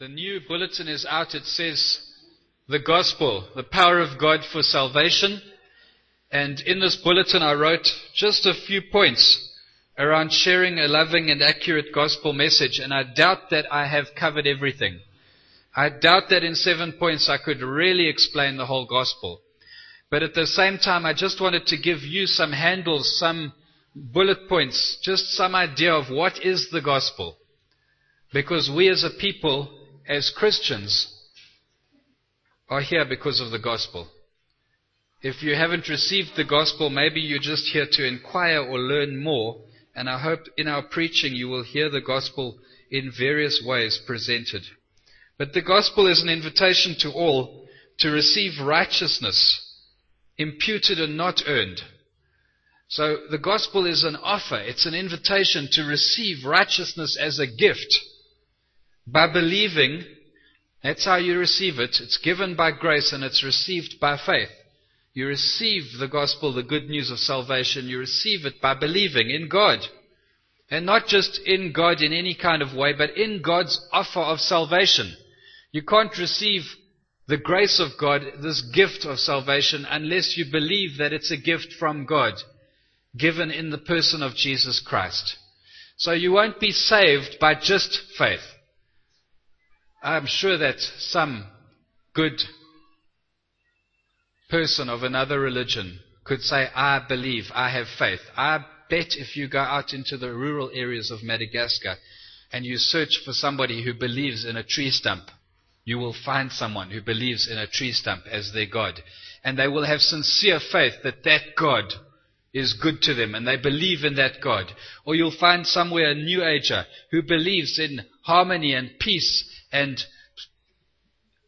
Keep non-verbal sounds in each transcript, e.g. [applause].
The new bulletin is out. It says, The Gospel, the power of God for salvation. And in this bulletin, I wrote just a few points around sharing a loving and accurate gospel message. And I doubt that I have covered everything. I doubt that in seven points I could really explain the whole gospel. But at the same time, I just wanted to give you some handles, some bullet points, just some idea of what is the gospel. Because we as a people as Christians are here because of the gospel. If you haven't received the gospel, maybe you're just here to inquire or learn more. And I hope in our preaching you will hear the gospel in various ways presented. But the gospel is an invitation to all to receive righteousness, imputed and not earned. So the gospel is an offer. It's an invitation to receive righteousness as a gift by believing. That's how you receive it. It's given by grace and it's received by faith. You receive the gospel, the good news of salvation. You receive it by believing in God. And not just in God in any kind of way, but in God's offer of salvation. You can't receive the grace of God, this gift of salvation, unless you believe that it's a gift from God, given in the person of Jesus Christ. So you won't be saved by just faith. I'm sure that some good person of another religion could say, I believe, I have faith. I bet if you go out into the rural areas of Madagascar and you search for somebody who believes in a tree stump, you will find someone who believes in a tree stump as their God. And they will have sincere faith that that God is good to them and they believe in that God. Or you'll find somewhere a New Ager who believes in harmony and peace and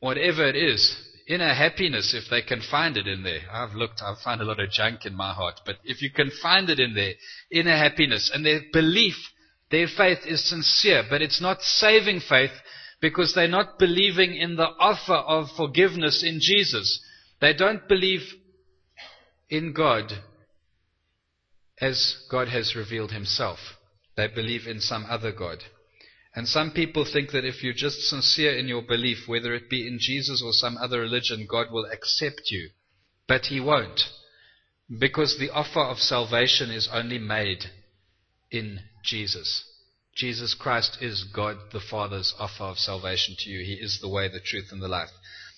whatever it is, inner happiness, if they can find it in there. I've looked, I've found a lot of junk in my heart, but if you can find it in there, inner happiness, and their belief, their faith is sincere, but it's not saving faith because they're not believing in the offer of forgiveness in Jesus. They don't believe in God as God has revealed himself. They believe in some other God. And some people think that if you're just sincere in your belief, whether it be in Jesus or some other religion, God will accept you. But He won't. Because the offer of salvation is only made in Jesus. Jesus Christ is God the Father's offer of salvation to you. He is the way, the truth, and the life.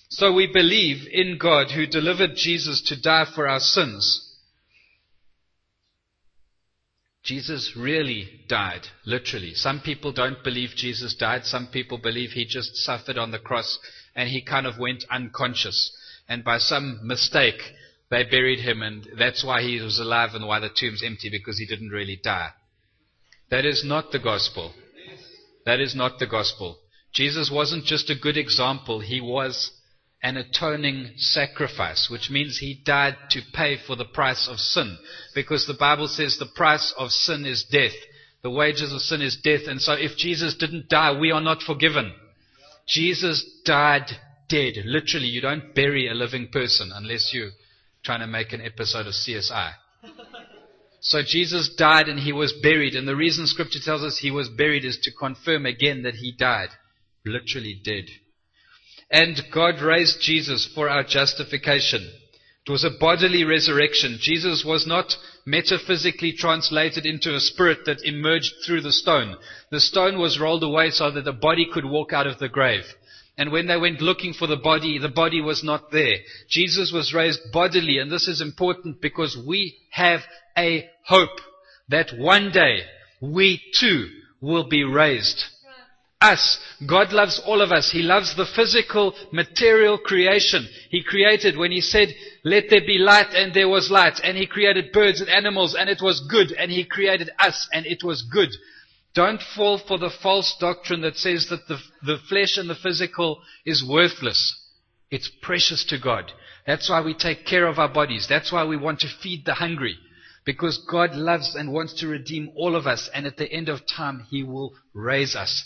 So we believe in God who delivered Jesus to die for our sins Jesus really died, literally. Some people don't believe Jesus died. Some people believe he just suffered on the cross and he kind of went unconscious. And by some mistake, they buried him and that's why he was alive and why the tomb's empty because he didn't really die. That is not the gospel. That is not the gospel. Jesus wasn't just a good example. He was an atoning sacrifice, which means he died to pay for the price of sin. Because the Bible says the price of sin is death. The wages of sin is death. And so if Jesus didn't die, we are not forgiven. Jesus died dead. Literally, you don't bury a living person unless you're trying to make an episode of CSI. [laughs] So Jesus died and he was buried. And the reason scripture tells us he was buried is to confirm again that he died. Literally dead. And God raised Jesus for our justification. It was a bodily resurrection. Jesus was not metaphysically translated into a spirit that emerged through the stone. The stone was rolled away so that the body could walk out of the grave. And when they went looking for the body, the body was not there. Jesus was raised bodily, and this is important because we have a hope that one day we too will be raised us. God loves all of us. He loves the physical, material creation. He created when He said, let there be light and there was light. And He created birds and animals and it was good. And He created us and it was good. Don't fall for the false doctrine that says that the, the flesh and the physical is worthless. It's precious to God. That's why we take care of our bodies. That's why we want to feed the hungry. Because God loves and wants to redeem all of us. And at the end of time, He will raise us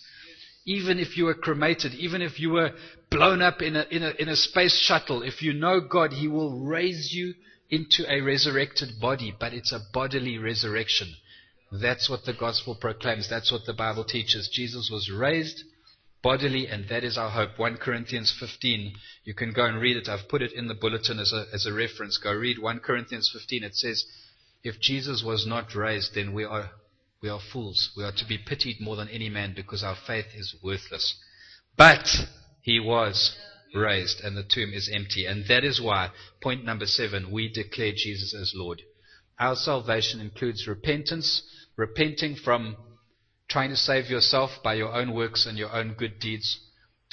even if you were cremated, even if you were blown up in a, in a, in a space shuttle, if you know God, He will raise you into a resurrected body, but it's a bodily resurrection. That's what the gospel proclaims. That's what the Bible teaches. Jesus was raised bodily, and that is our hope. 1 Corinthians 15, you can go and read it. I've put it in the bulletin as a, as a reference. Go read 1 Corinthians 15. It says, If Jesus was not raised, then we are, we are fools. We are to be pitied more than any man because our faith is worthless. But he was raised, and the tomb is empty. And that is why, point number seven, we declare Jesus as Lord. Our salvation includes repentance, repenting from trying to save yourself by your own works and your own good deeds,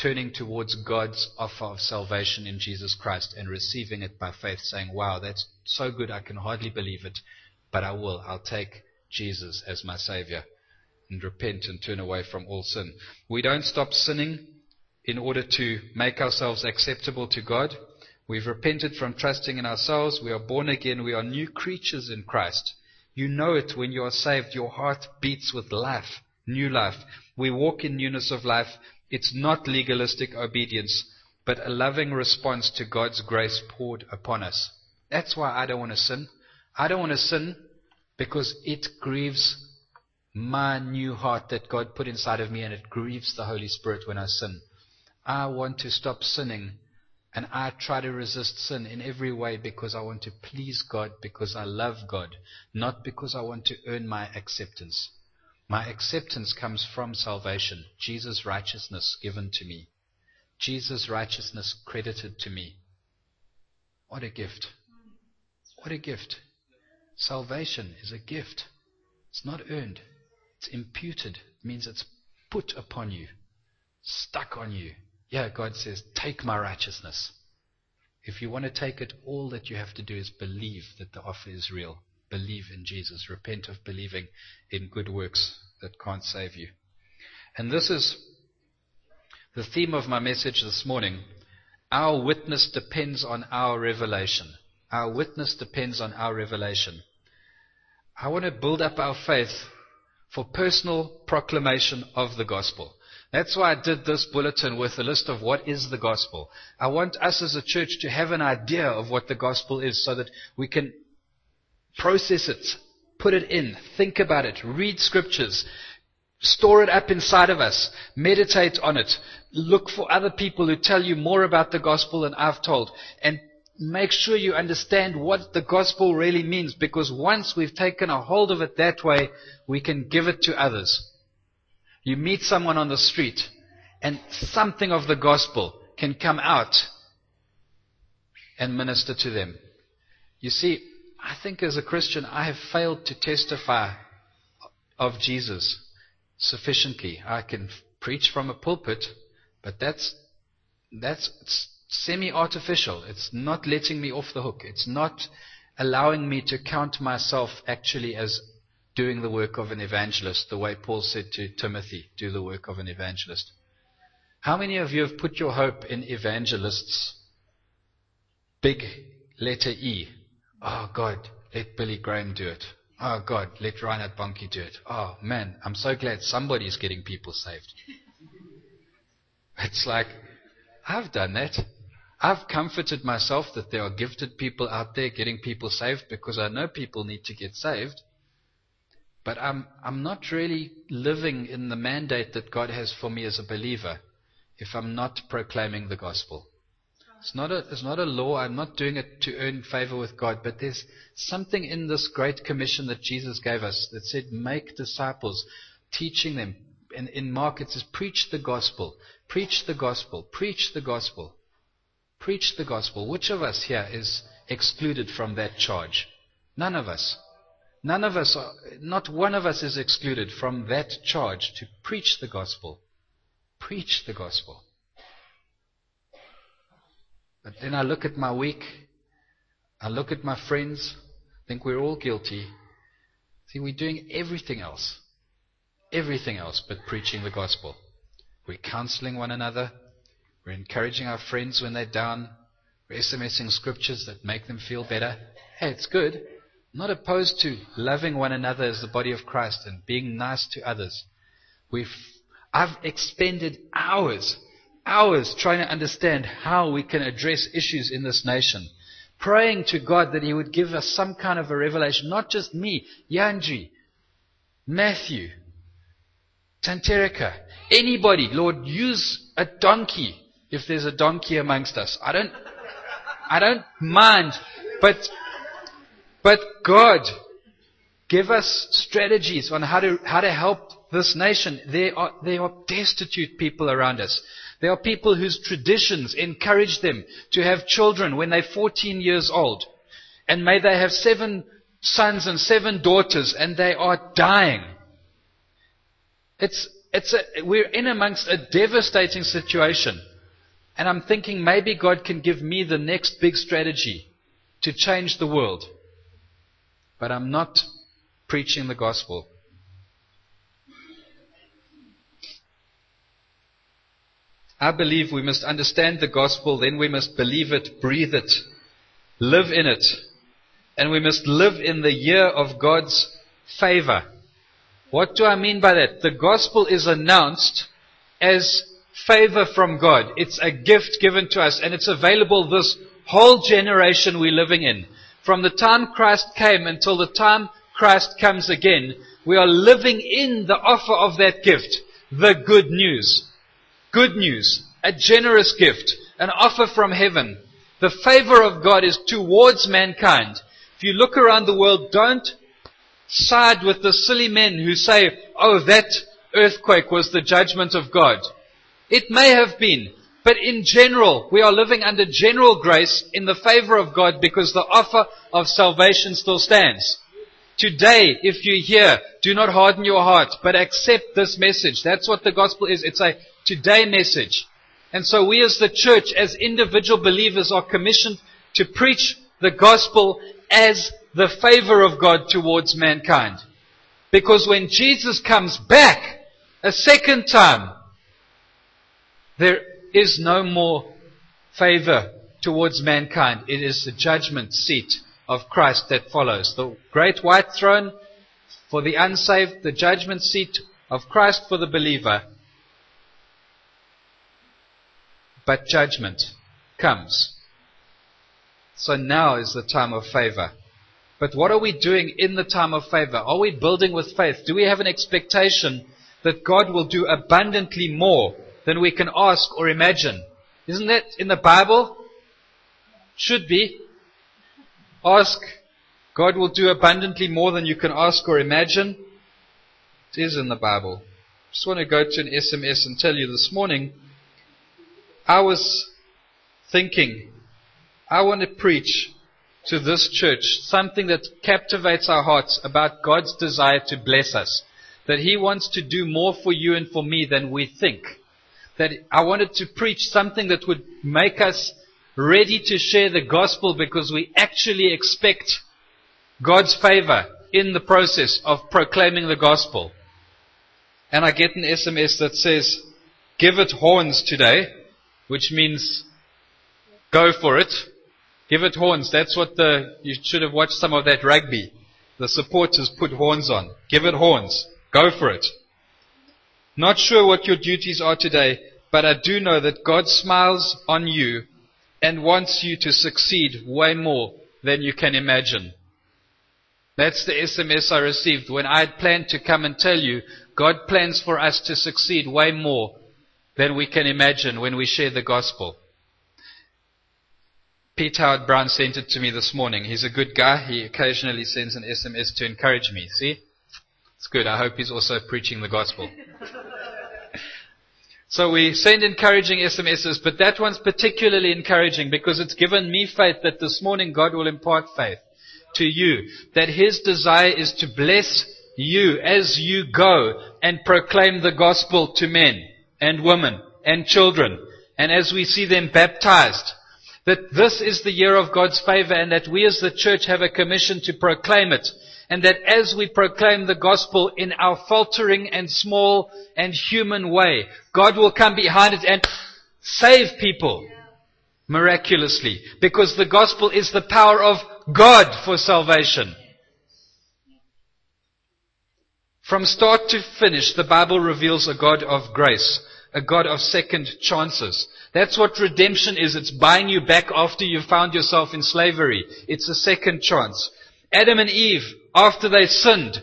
turning towards God's offer of salvation in Jesus Christ and receiving it by faith, saying, Wow, that's so good, I can hardly believe it, but I will. I'll take Jesus as my Savior and repent and turn away from all sin. We don't stop sinning in order to make ourselves acceptable to God. We've repented from trusting in ourselves. We are born again. We are new creatures in Christ. You know it when you are saved. Your heart beats with life new life. We walk in newness of life. It's not legalistic obedience, but a loving response to God's grace poured upon us. That's why I don't want to sin. I don't want to sin because it grieves my new heart that God put inside of me and it grieves the Holy Spirit when I sin. I want to stop sinning and I try to resist sin in every way because I want to please God, because I love God, not because I want to earn my acceptance. My acceptance comes from salvation, Jesus' righteousness given to me, Jesus' righteousness credited to me. What a gift! What a gift! Salvation is a gift. It's not earned. It's imputed. It means it's put upon you, stuck on you. Yeah, God says, take my righteousness. If you want to take it, all that you have to do is believe that the offer is real. Believe in Jesus. Repent of believing in good works that can't save you. And this is the theme of my message this morning. Our witness depends on our revelation. Our witness depends on our revelation. I want to build up our faith for personal proclamation of the gospel. That's why I did this bulletin with a list of what is the gospel. I want us as a church to have an idea of what the gospel is so that we can process it, put it in, think about it, read scriptures, store it up inside of us, meditate on it, look for other people who tell you more about the gospel than I've told, and make sure you understand what the gospel really means because once we've taken a hold of it that way, we can give it to others. You meet someone on the street and something of the gospel can come out and minister to them. You see, I think as a Christian, I have failed to testify of Jesus sufficiently. I can preach from a pulpit, but that's, that's semi artificial. It's not letting me off the hook. It's not allowing me to count myself actually as doing the work of an evangelist, the way Paul said to Timothy, do the work of an evangelist. How many of you have put your hope in evangelists? Big letter E. Oh God, let Billy Graham do it. Oh God, let Reinhard Bonnke do it. Oh man, I'm so glad somebody's getting people saved. [laughs] It's like, I've done that. I've comforted myself that there are gifted people out there getting people saved because I know people need to get saved. But I'm, I'm not really living in the mandate that God has for me as a believer if I'm not proclaiming the gospel. It's not, a, it's not a law. I'm not doing it to earn favor with God. But there's something in this great commission that Jesus gave us that said, make disciples, teaching them. In Mark it says, preach the gospel. Preach the gospel. Preach the gospel. Preach the gospel. Which of us here is excluded from that charge? None of us. None of us, are, not one of us is excluded from that charge to preach the gospel. Preach the gospel. But then I look at my week, I look at my friends, I think we're all guilty. See, we're doing everything else. Everything else but preaching the gospel. We're counseling one another. We're encouraging our friends when they're down. We're SMSing scriptures that make them feel better. Hey, it's good. I'm not opposed to loving one another as the body of Christ and being nice to others. We've, I've expended hours hours trying to understand how we can address issues in this nation. Praying to God that He would give us some kind of a revelation, not just me, Yanji, Matthew, Tanterica. Anybody, Lord, use a donkey if there's a donkey amongst us. I don't, I don't mind, but, but God, give us strategies on how to, how to help this nation. There are, there are destitute people around us. There are people whose traditions encourage them to have children when they're 14 years old. And may they have seven sons and seven daughters and they are dying. It's, it's a, we're in amongst a devastating situation. And I'm thinking maybe God can give me the next big strategy to change the world. But I'm not preaching the gospel. I believe we must understand the gospel, then we must believe it, breathe it, live in it, and we must live in the year of God's favor. What do I mean by that? The gospel is announced as favor from God. It's a gift given to us, and it's available this whole generation we're living in. From the time Christ came until the time Christ comes again, we are living in the offer of that gift, the good news. Good news, a generous gift, an offer from heaven. The favor of God is towards mankind. If you look around the world, don't side with the silly men who say, oh, that earthquake was the judgment of God. It may have been, but in general, we are living under general grace in the favor of God because the offer of salvation still stands. Today, if you hear, do not harden your heart, but accept this message. That's what the gospel is. It's a today message. And so we as the church, as individual believers, are commissioned to preach the gospel as the favor of God towards mankind. Because when Jesus comes back a second time, there is no more favor towards mankind. It is the judgment seat of Christ that follows. The great white throne for the unsaved, the judgment seat of Christ for the believer. But judgment comes. So now is the time of favor. But what are we doing in the time of favor? Are we building with faith? Do we have an expectation that God will do abundantly more than we can ask or imagine? Isn't that in the Bible? Should be. Ask. God will do abundantly more than you can ask or imagine. It is in the Bible. Just want to go to an SMS and tell you this morning, I was thinking, I want to preach to this church something that captivates our hearts about God's desire to bless us. That He wants to do more for you and for me than we think. That I wanted to preach something that would make us ready to share the gospel because we actually expect God's favor in the process of proclaiming the gospel. And I get an SMS that says, give it horns today, which means go for it. Give it horns. That's what the, you should have watched some of that rugby. The supporters put horns on. Give it horns. Go for it. Not sure what your duties are today, but I do know that God smiles on you and wants you to succeed way more than you can imagine. That's the SMS I received when I had planned to come and tell you God plans for us to succeed way more than we can imagine when we share the gospel. Pete Howard Brown sent it to me this morning. He's a good guy. He occasionally sends an SMS to encourage me. See? It's good. I hope he's also preaching the gospel. So we send encouraging SMSs, but that one's particularly encouraging because it's given me faith that this morning God will impart faith to you. That His desire is to bless you as you go and proclaim the gospel to men and women and children. And as we see them baptized, that this is the year of God's favor and that we as the church have a commission to proclaim it. And that as we proclaim the gospel in our faltering and small and human way, God will come behind it and save people miraculously. Because the gospel is the power of God for salvation. From start to finish, the Bible reveals a God of grace, a God of second chances. That's what redemption is. It's buying you back after you found yourself in slavery. It's a second chance. Adam and Eve, after they sinned,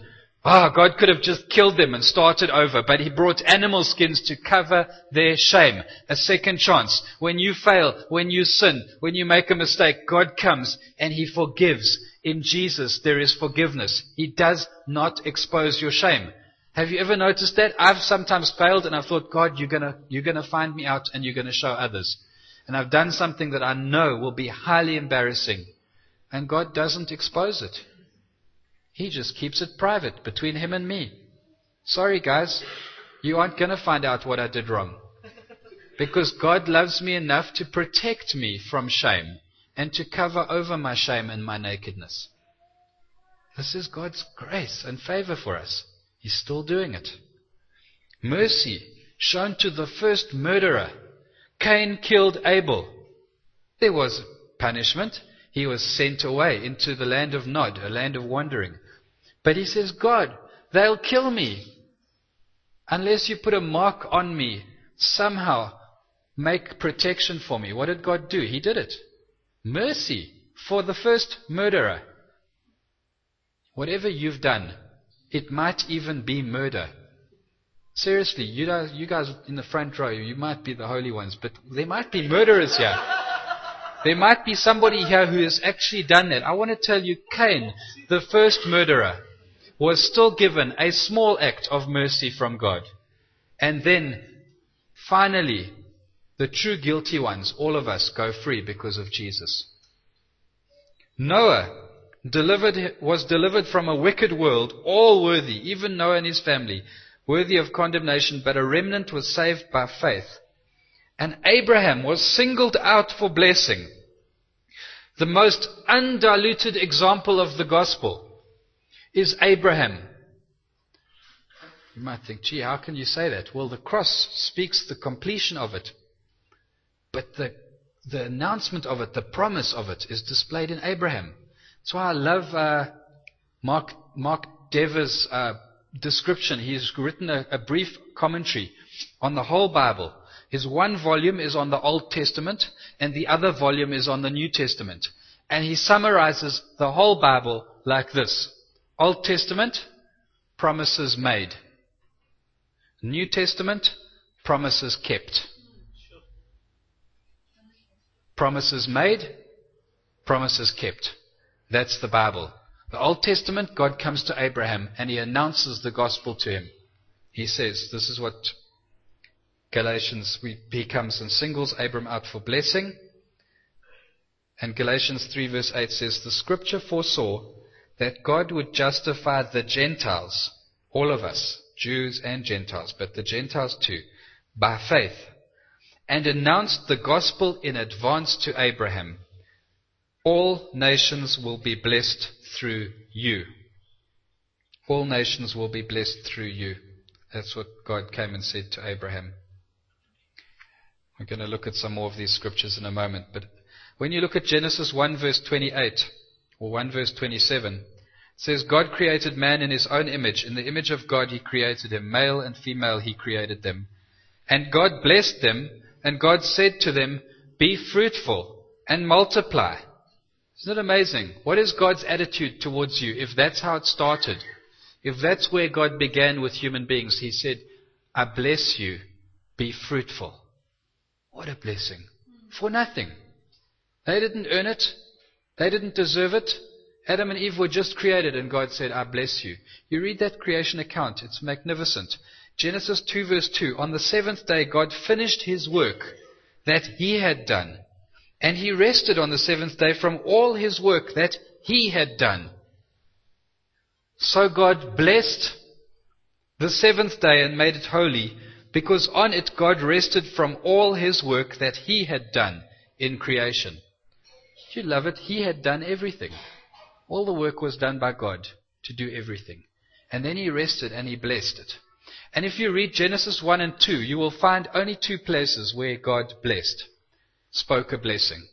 Ah, oh, God could have just killed them and started over, but He brought animal skins to cover their shame. A second chance. When you fail, when you sin, when you make a mistake, God comes and He forgives. In Jesus, there is forgiveness. He does not expose your shame. Have you ever noticed that? I've sometimes failed and I've thought, God, you're gonna, you're gonna find me out and you're gonna show others. And I've done something that I know will be highly embarrassing. And God doesn't expose it. He just keeps it private between him and me. Sorry, guys. You aren't going to find out what I did wrong. Because God loves me enough to protect me from shame and to cover over my shame and my nakedness. This is God's grace and favor for us. He's still doing it. Mercy shown to the first murderer. Cain killed Abel. There was punishment. He was sent away into the land of Nod, a land of wandering. But he says, God, they'll kill me. Unless you put a mark on me, somehow make protection for me. What did God do? He did it. Mercy for the first murderer. Whatever you've done, it might even be murder. Seriously, you guys, you guys in the front row, you might be the holy ones, but there might be murderers here. There might be somebody here who has actually done that. I want to tell you, Cain, the first murderer, was still given a small act of mercy from God. And then, finally, the true guilty ones, all of us, go free because of Jesus. Noah delivered, was delivered from a wicked world, all worthy, even Noah and his family, worthy of condemnation, but a remnant was saved by faith. And Abraham was singled out for blessing. The most undiluted example of the gospel is Abraham. You might think, gee, how can you say that? Well, the cross speaks the completion of it. But the, the announcement of it, the promise of it, is displayed in Abraham. That's why I love uh, Mark, Mark Dever's uh, description. He's written a, a brief commentary on the whole Bible. His one volume is on the Old Testament, and the other volume is on the New Testament. And he summarizes the whole Bible like this Old Testament, promises made. New Testament, promises kept. Promises made, promises kept. That's the Bible. The Old Testament, God comes to Abraham and he announces the gospel to him. He says, This is what Galatians, he comes and singles Abram out for blessing. And Galatians 3 verse 8 says, The scripture foresaw that God would justify the Gentiles, all of us, Jews and Gentiles, but the Gentiles too, by faith, and announced the gospel in advance to Abraham. All nations will be blessed through you. All nations will be blessed through you. That's what God came and said to Abraham. We're going to look at some more of these scriptures in a moment. But when you look at Genesis 1 verse 28, or 1 verse 27, says, God created man in his own image. In the image of God he created him. Male and female he created them. And God blessed them, and God said to them, Be fruitful and multiply. Isn't it amazing? What is God's attitude towards you if that's how it started? If that's where God began with human beings, He said, I bless you, be fruitful. What a blessing. For nothing. They didn't earn it. They didn't deserve it. Adam and Eve were just created, and God said, I bless you. You read that creation account, it's magnificent. Genesis 2, verse 2 On the seventh day, God finished his work that he had done, and he rested on the seventh day from all his work that he had done. So God blessed the seventh day and made it holy, because on it God rested from all his work that he had done in creation. Do you love it? He had done everything. All the work was done by God to do everything. And then he rested and he blessed it. And if you read Genesis 1 and 2, you will find only two places where God blessed, spoke a blessing.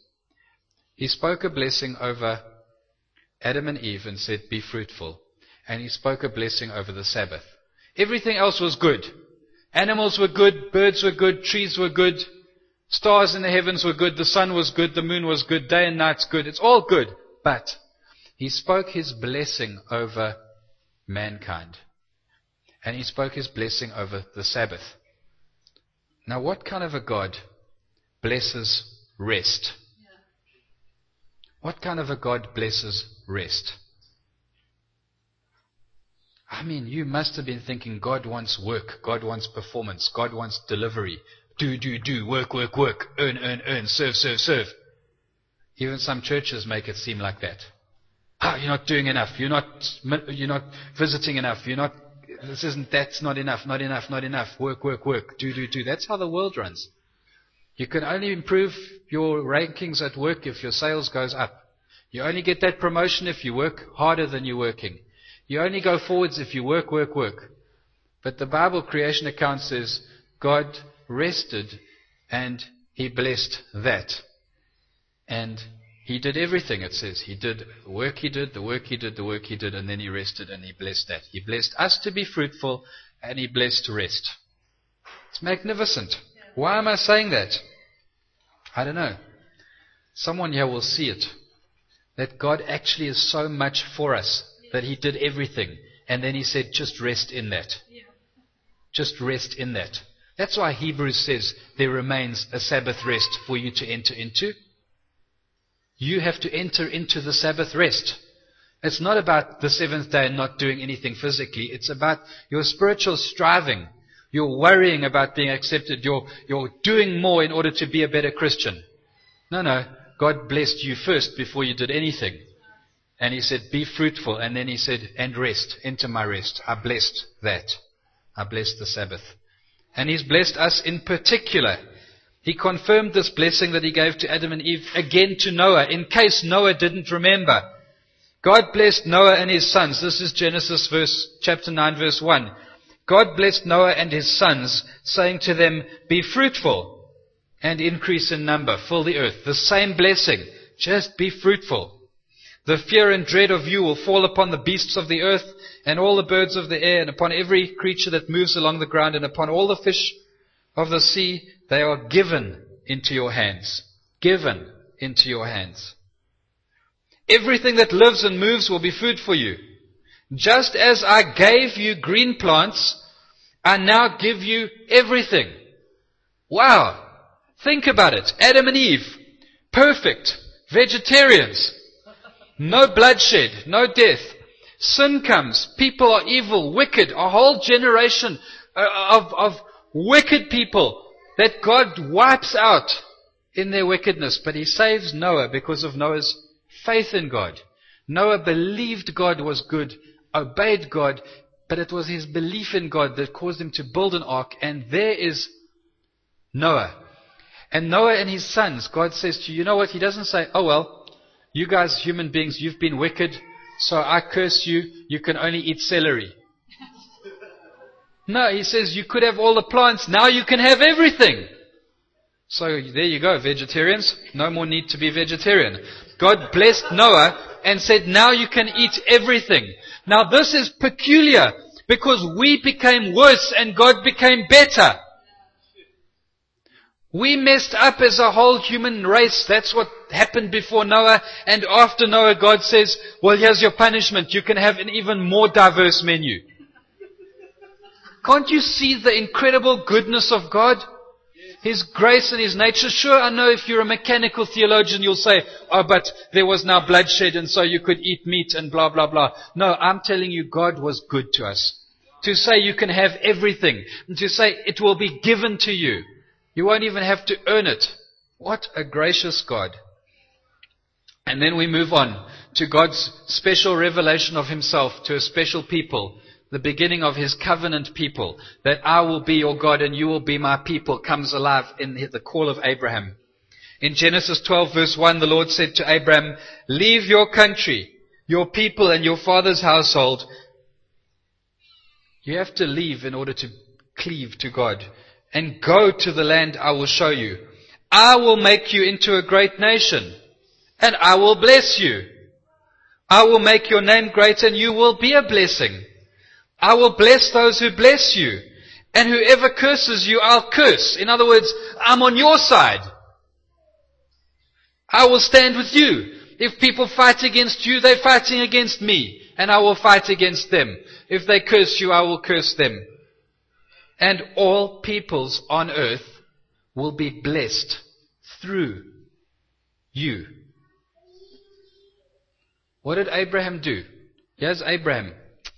He spoke a blessing over Adam and Eve and said, Be fruitful. And he spoke a blessing over the Sabbath. Everything else was good. Animals were good, birds were good, trees were good, Stars in the heavens were good, the sun was good, the moon was good, day and night's good. It's all good. But he spoke his blessing over mankind. And he spoke his blessing over the Sabbath. Now, what kind of a God blesses rest? What kind of a God blesses rest? I mean, you must have been thinking God wants work, God wants performance, God wants delivery. Do, do, do, work, work, work, earn, earn, earn, serve, serve, serve. Even some churches make it seem like that. Ah, you're not doing enough. You're not, you're not visiting enough. You're not, this isn't, that's not enough, not enough, not enough. Work, work, work. Do, do, do. That's how the world runs. You can only improve your rankings at work if your sales goes up. You only get that promotion if you work harder than you're working. You only go forwards if you work, work, work. But the Bible creation account says God rested and he blessed that. And he did everything, it says. He did the work he did, the work he did, the work he did, and then he rested and he blessed that. He blessed us to be fruitful and he blessed rest. It's magnificent. Why am I saying that? I don't know. Someone here will see it. That God actually is so much for us that he did everything. And then he said, just rest in that. Just rest in that. That's why Hebrews says there remains a Sabbath rest for you to enter into. You have to enter into the Sabbath rest. It's not about the seventh day and not doing anything physically. It's about your spiritual striving. You're worrying about being accepted. You're, you're doing more in order to be a better Christian. No, no. God blessed you first before you did anything. And He said, be fruitful. And then He said, and rest. Enter my rest. I blessed that. I blessed the Sabbath. And He's blessed us in particular. He confirmed this blessing that He gave to Adam and Eve again to Noah, in case Noah didn't remember. God blessed Noah and his sons. This is Genesis verse, chapter 9 verse 1. God blessed Noah and his sons, saying to them, Be fruitful and increase in number, fill the earth. The same blessing. Just be fruitful. The fear and dread of you will fall upon the beasts of the earth and all the birds of the air and upon every creature that moves along the ground and upon all the fish of the sea. They are given into your hands. Given into your hands. Everything that lives and moves will be food for you. Just as I gave you green plants, I now give you everything. Wow. Think about it. Adam and Eve, perfect, vegetarians, no bloodshed, no death. Sin comes. People are evil, wicked. A whole generation uh, of, of wicked people that God wipes out in their wickedness. But He saves Noah because of Noah's faith in God. Noah believed God was good, obeyed God, but it was his belief in God that caused him to build an ark. And there is Noah. And Noah and his sons, God says to you, you know what? He doesn't say, oh well, you guys, human beings, you've been wicked, so I curse you, you can only eat celery. No, he says you could have all the plants, now you can have everything. So there you go, vegetarians. No more need to be vegetarian. God blessed Noah and said, now you can eat everything. Now this is peculiar because we became worse and God became better. We messed up as a whole human race. That's what happened before Noah. And after Noah, God says, well, here's your punishment. You can have an even more diverse menu. Can't you see the incredible goodness of God? His grace and His nature. Sure, I know if you're a mechanical theologian, you'll say, oh, but there was now bloodshed and so you could eat meat and blah, blah, blah. No, I'm telling you, God was good to us. To say you can have everything. And to say it will be given to you. You won't even have to earn it. What a gracious God. And then we move on to God's special revelation of Himself to a special people, the beginning of His covenant people, that I will be your God and you will be my people, comes alive in the call of Abraham. In Genesis 12 verse 1, the Lord said to Abraham, leave your country, your people and your father's household. You have to leave in order to cleave to God and go to the land I will show you. I will make you into a great nation and I will bless you. I will make your name great and you will be a blessing. I will bless those who bless you and whoever curses you, I'll curse. In other words, I'm on your side. I will stand with you. If people fight against you, they're fighting against me. and I will fight against them. If they curse you, I will curse them. And all peoples on earth will be blessed through you. What did Abraham do? Here's Abraham,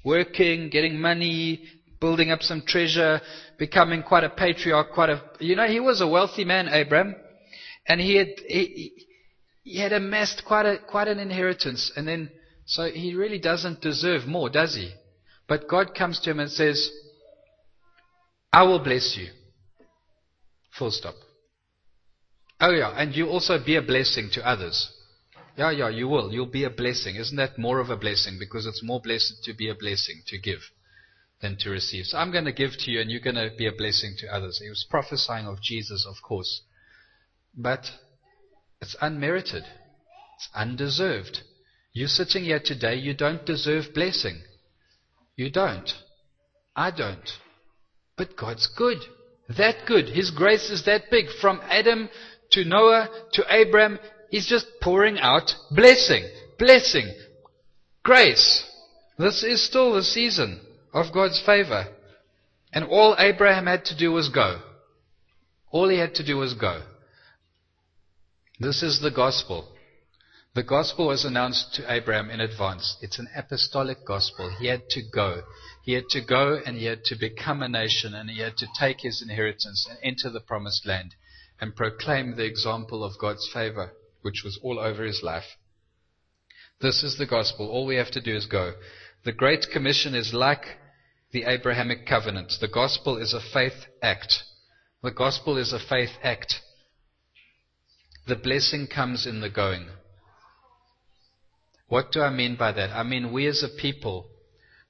working, getting money, building up some treasure, becoming quite a patriarch, quite a, you know, he was a wealthy man, Abraham, and he had, he, he had amassed quite a, quite an inheritance, and then, so he really doesn't deserve more, does he? But God comes to him and says, I will bless you. Full stop. Oh yeah, and you also be a blessing to others. Yeah, yeah, you will. You'll be a blessing. Isn't that more of a blessing? Because it's more blessed to be a blessing, to give, than to receive. So I'm going to give to you and you're going to be a blessing to others. He was prophesying of Jesus, of course. But it's unmerited. It's undeserved. You sitting here today, you don't deserve blessing. You don't. I don't. But God's good. That good. His grace is that big. From Adam to Noah to Abraham, He's just pouring out blessing, blessing, grace. This is still the season of God's favor. And all Abraham had to do was go. All he had to do was go. This is the gospel. The gospel was announced to Abraham in advance. It's an apostolic gospel. He had to go. He had to go and he had to become a nation and he had to take his inheritance and enter the promised land and proclaim the example of God's favor which was all over his life. This is the gospel. All we have to do is go. The Great Commission is like the Abrahamic covenant. The gospel is a faith act. The gospel is a faith act. The blessing comes in the going. What do I mean by that? I mean, we as a people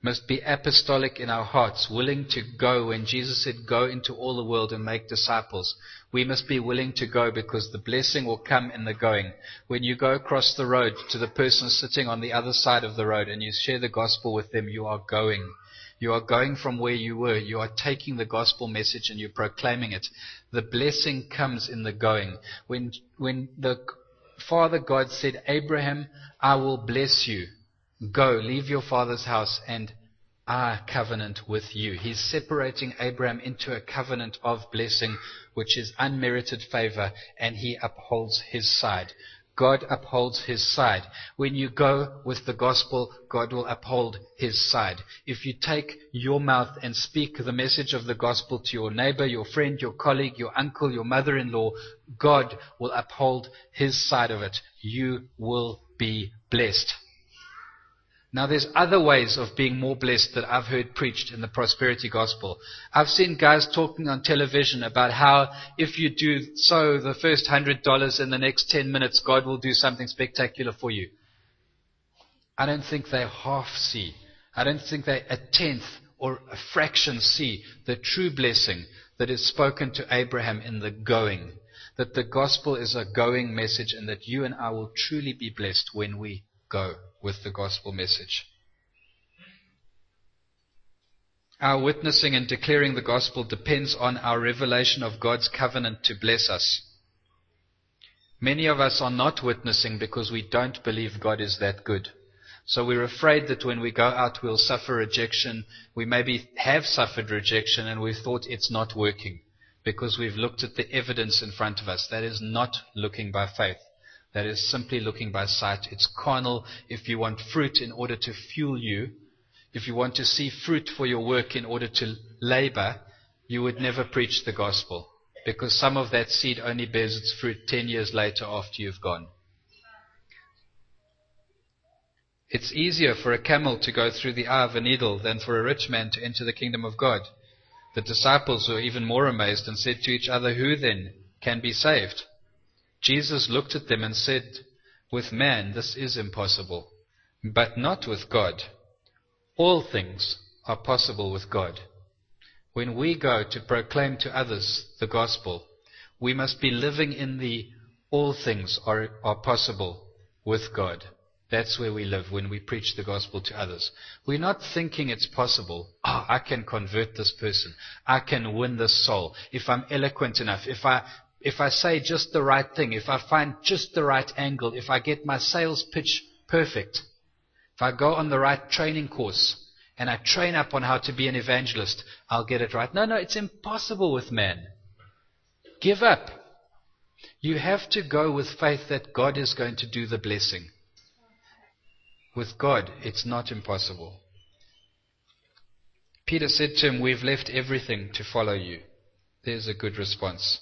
must be apostolic in our hearts, willing to go. When Jesus said, Go into all the world and make disciples, we must be willing to go because the blessing will come in the going. When you go across the road to the person sitting on the other side of the road and you share the gospel with them, you are going. You are going from where you were. You are taking the gospel message and you're proclaiming it. The blessing comes in the going. When, when the Father God said, Abraham, I will bless you. Go, leave your father's house, and I covenant with you. He's separating Abraham into a covenant of blessing, which is unmerited favor, and he upholds his side. God upholds his side. When you go with the gospel, God will uphold his side. If you take your mouth and speak the message of the gospel to your neighbor, your friend, your colleague, your uncle, your mother in law, God will uphold his side of it. You will be blessed. Now there's other ways of being more blessed that I've heard preached in the prosperity gospel. I've seen guys talking on television about how if you do so the first hundred dollars in the next ten minutes, God will do something spectacular for you. I don't think they half see. I don't think they a tenth or a fraction see the true blessing that is spoken to Abraham in the going. That the gospel is a going message and that you and I will truly be blessed when we go with the gospel message. Our witnessing and declaring the gospel depends on our revelation of God's covenant to bless us. Many of us are not witnessing because we don't believe God is that good. So we're afraid that when we go out, we'll suffer rejection. We maybe have suffered rejection and we've thought it's not working because we've looked at the evidence in front of us. That is not looking by faith. That is simply looking by sight. It's carnal. If you want fruit in order to fuel you, if you want to see fruit for your work in order to labor, you would never preach the gospel. Because some of that seed only bears its fruit 10 years later after you've gone. It's easier for a camel to go through the eye of a needle than for a rich man to enter the kingdom of God. The disciples were even more amazed and said to each other, Who then can be saved? Jesus looked at them and said, With man this is impossible, but not with God. All things are possible with God. When we go to proclaim to others the gospel, we must be living in the all things are, are possible with God. That's where we live when we preach the gospel to others. We're not thinking it's possible. Oh, I can convert this person. I can win this soul. If I'm eloquent enough, if I if I say just the right thing, if I find just the right angle, if I get my sales pitch perfect, if I go on the right training course and I train up on how to be an evangelist, I'll get it right. No, no, it's impossible with man. Give up. You have to go with faith that God is going to do the blessing. With God, it's not impossible. Peter said to him, We've left everything to follow you. There's a good response.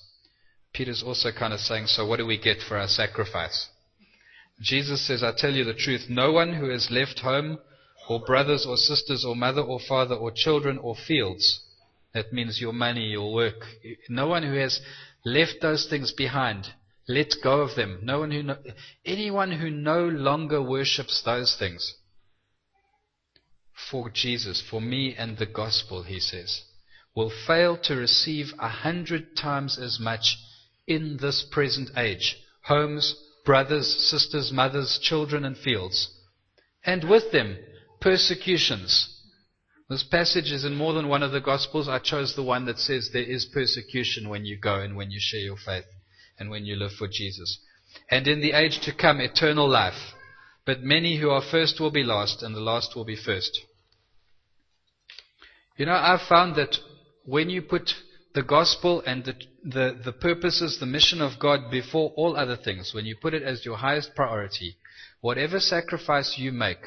Peter's also kind of saying, So what do we get for our sacrifice? Jesus says, I tell you the truth, no one who has left home or brothers or sisters or mother or father or children or fields, that means your money, your work, no one who has left those things behind, let go of them. No one who anyone who no longer worships those things for Jesus, for me and the gospel, he says, will fail to receive a hundred times as much in this present age. Homes, brothers, sisters, mothers, children, and fields. And with them, persecutions. This passage is in more than one of the Gospels. I chose the one that says there is persecution when you go and when you share your faith and when you live for Jesus. And in the age to come, eternal life. But many who are first will be last, and the last will be first. You know, I've found that when you put the gospel and the, the, the purposes, the mission of God before all other things, when you put it as your highest priority, whatever sacrifice you make,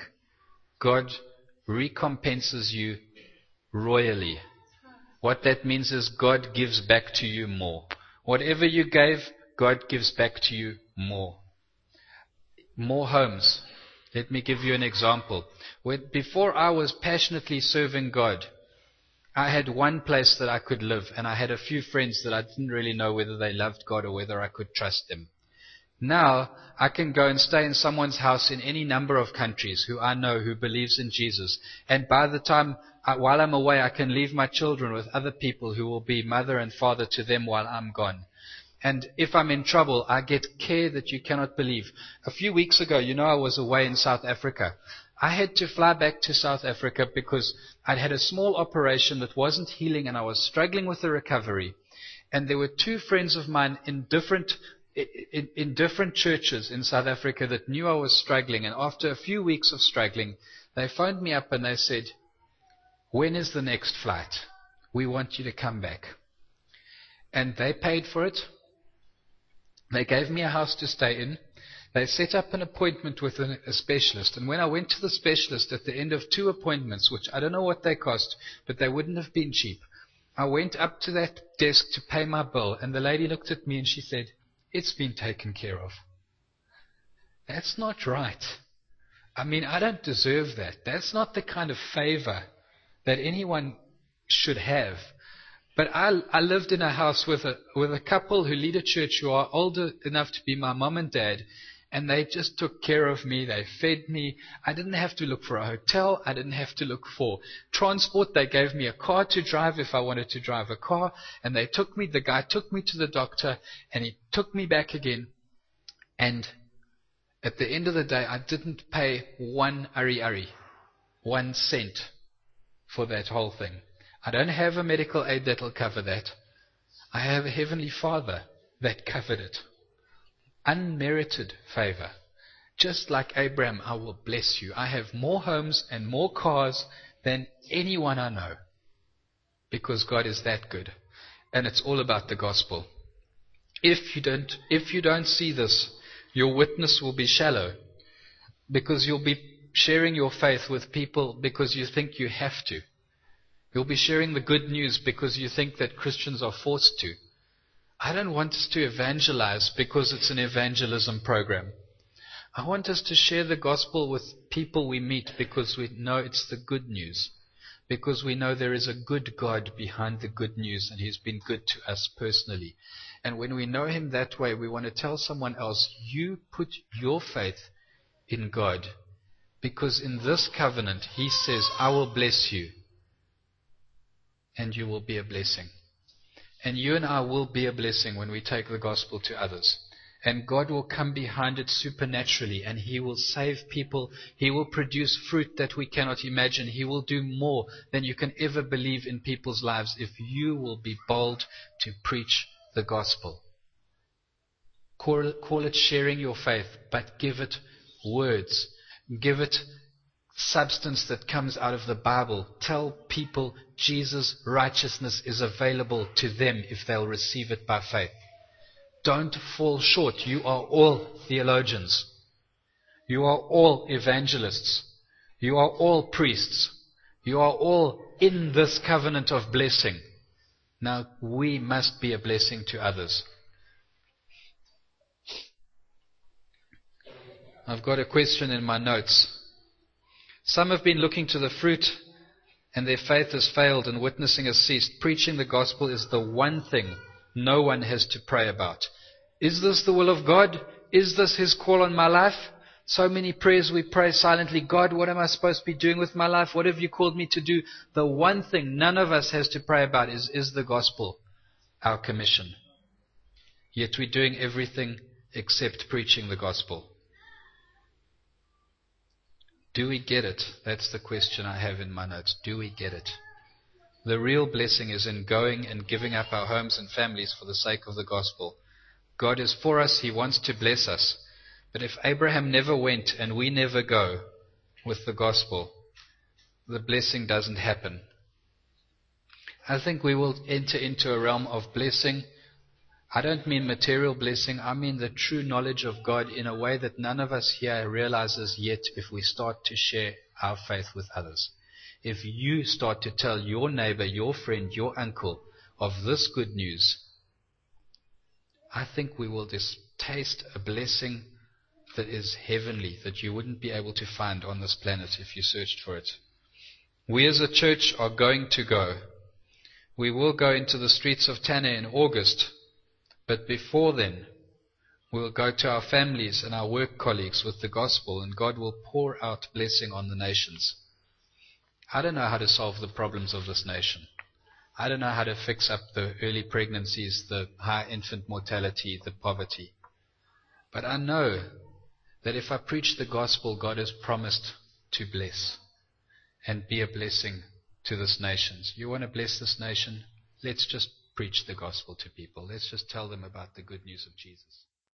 God recompenses you royally. What that means is God gives back to you more. Whatever you gave, God gives back to you more. More homes. Let me give you an example. When, before I was passionately serving God, I had one place that I could live, and I had a few friends that I didn't really know whether they loved God or whether I could trust them. Now, I can go and stay in someone's house in any number of countries who I know who believes in Jesus. And by the time, while I'm away, I can leave my children with other people who will be mother and father to them while I'm gone. And if I'm in trouble, I get care that you cannot believe. A few weeks ago, you know, I was away in South Africa. I had to fly back to South Africa because I'd had a small operation that wasn't healing and I was struggling with the recovery. And there were two friends of mine in different in, in, different churches in South Africa that knew I was struggling. And after a few weeks of struggling, they phoned me up and they said, When is the next flight? We want you to come back. And they paid for it. They gave me a house to stay in. They set up an appointment with a, a specialist. And when I went to the specialist at the end of two appointments, which I don't know what they cost, but they wouldn't have been cheap, I went up to that desk to pay my bill, and the lady looked at me and she said, It's been taken care of. That's not right. I mean, I don't deserve that. That's not the kind of favor that anyone should have. But I, I lived in a house with a, with a couple who lead a church who are older enough to be my mom and dad, and they just took care of me. They fed me. I didn't have to look for a hotel. I didn't have to look for transport. They gave me a car to drive if I wanted to drive a car. And they took me, the guy took me to the doctor and he took me back again. And at the end of the day, I didn't pay one ariary, one cent for that whole thing. I don't have a medical aid that'll cover that. I have a Heavenly Father that covered it unmerited favor. Just like Abraham, I will bless you. I have more homes and more cars than anyone I know. Because God is that good. And it's all about the gospel. If you don't, if you don't see this, your witness will be shallow. Because you'll be sharing your faith with people because you think you have to. You'll be sharing the good news because you think that Christians are forced to. I don't want us to evangelize because it's an evangelism program. I want us to share the gospel with people we meet because we know it's the good news. Because we know there is a good God behind the good news and He's been good to us personally. And when we know Him that way, we want to tell someone else, you put your faith in God. Because in this covenant, He says, I will bless you and you will be a blessing. And you and I will be a blessing when we take the gospel to others. And God will come behind it supernaturally and He will save people. He will produce fruit that we cannot imagine. He will do more than you can ever believe in people's lives if you will be bold to preach the gospel. Call it, call it sharing your faith, but give it words. Give it substance that comes out of the Bible. Tell people Jesus' righteousness is available to them if they'll receive it by faith. Don't fall short. You are all theologians. You are all evangelists. You are all priests. You are all in this covenant of blessing. Now, we must be a blessing to others. I've got a question in my notes. Some have been looking to the fruit and their faith has failed and witnessing has ceased. Preaching the gospel is the one thing no one has to pray about. Is this the will of God? Is this His call on my life? So many prayers we pray silently. God, what am I supposed to be doing with my life? What have you called me to do? The one thing none of us has to pray about is, is the gospel, our commission. Yet we're doing everything except preaching the gospel. Do we get it? That's the question I have in my notes. Do we get it? The real blessing is in going and giving up our homes and families for the sake of the gospel. God is for us. He wants to bless us. But if Abraham never went and we never go with the gospel, the blessing doesn't happen. I think we will enter into a realm of blessing I don't mean material blessing, I mean the true knowledge of God in a way that none of us here realizes yet if we start to share our faith with others. If you start to tell your neighbor, your friend, your uncle of this good news, I think we will just taste a blessing that is heavenly, that you wouldn't be able to find on this planet if you searched for it. We as a church are going to go. We will go into the streets of Tana in August but before then, we'll go to our families and our work colleagues with the gospel, and God will pour out blessing on the nations. I don't know how to solve the problems of this nation. I don't know how to fix up the early pregnancies, the high infant mortality, the poverty. But I know that if I preach the gospel, God has promised to bless and be a blessing to this nation. You want to bless this nation? Let's just preach the gospel to people. Let's just tell them about the good news of Jesus.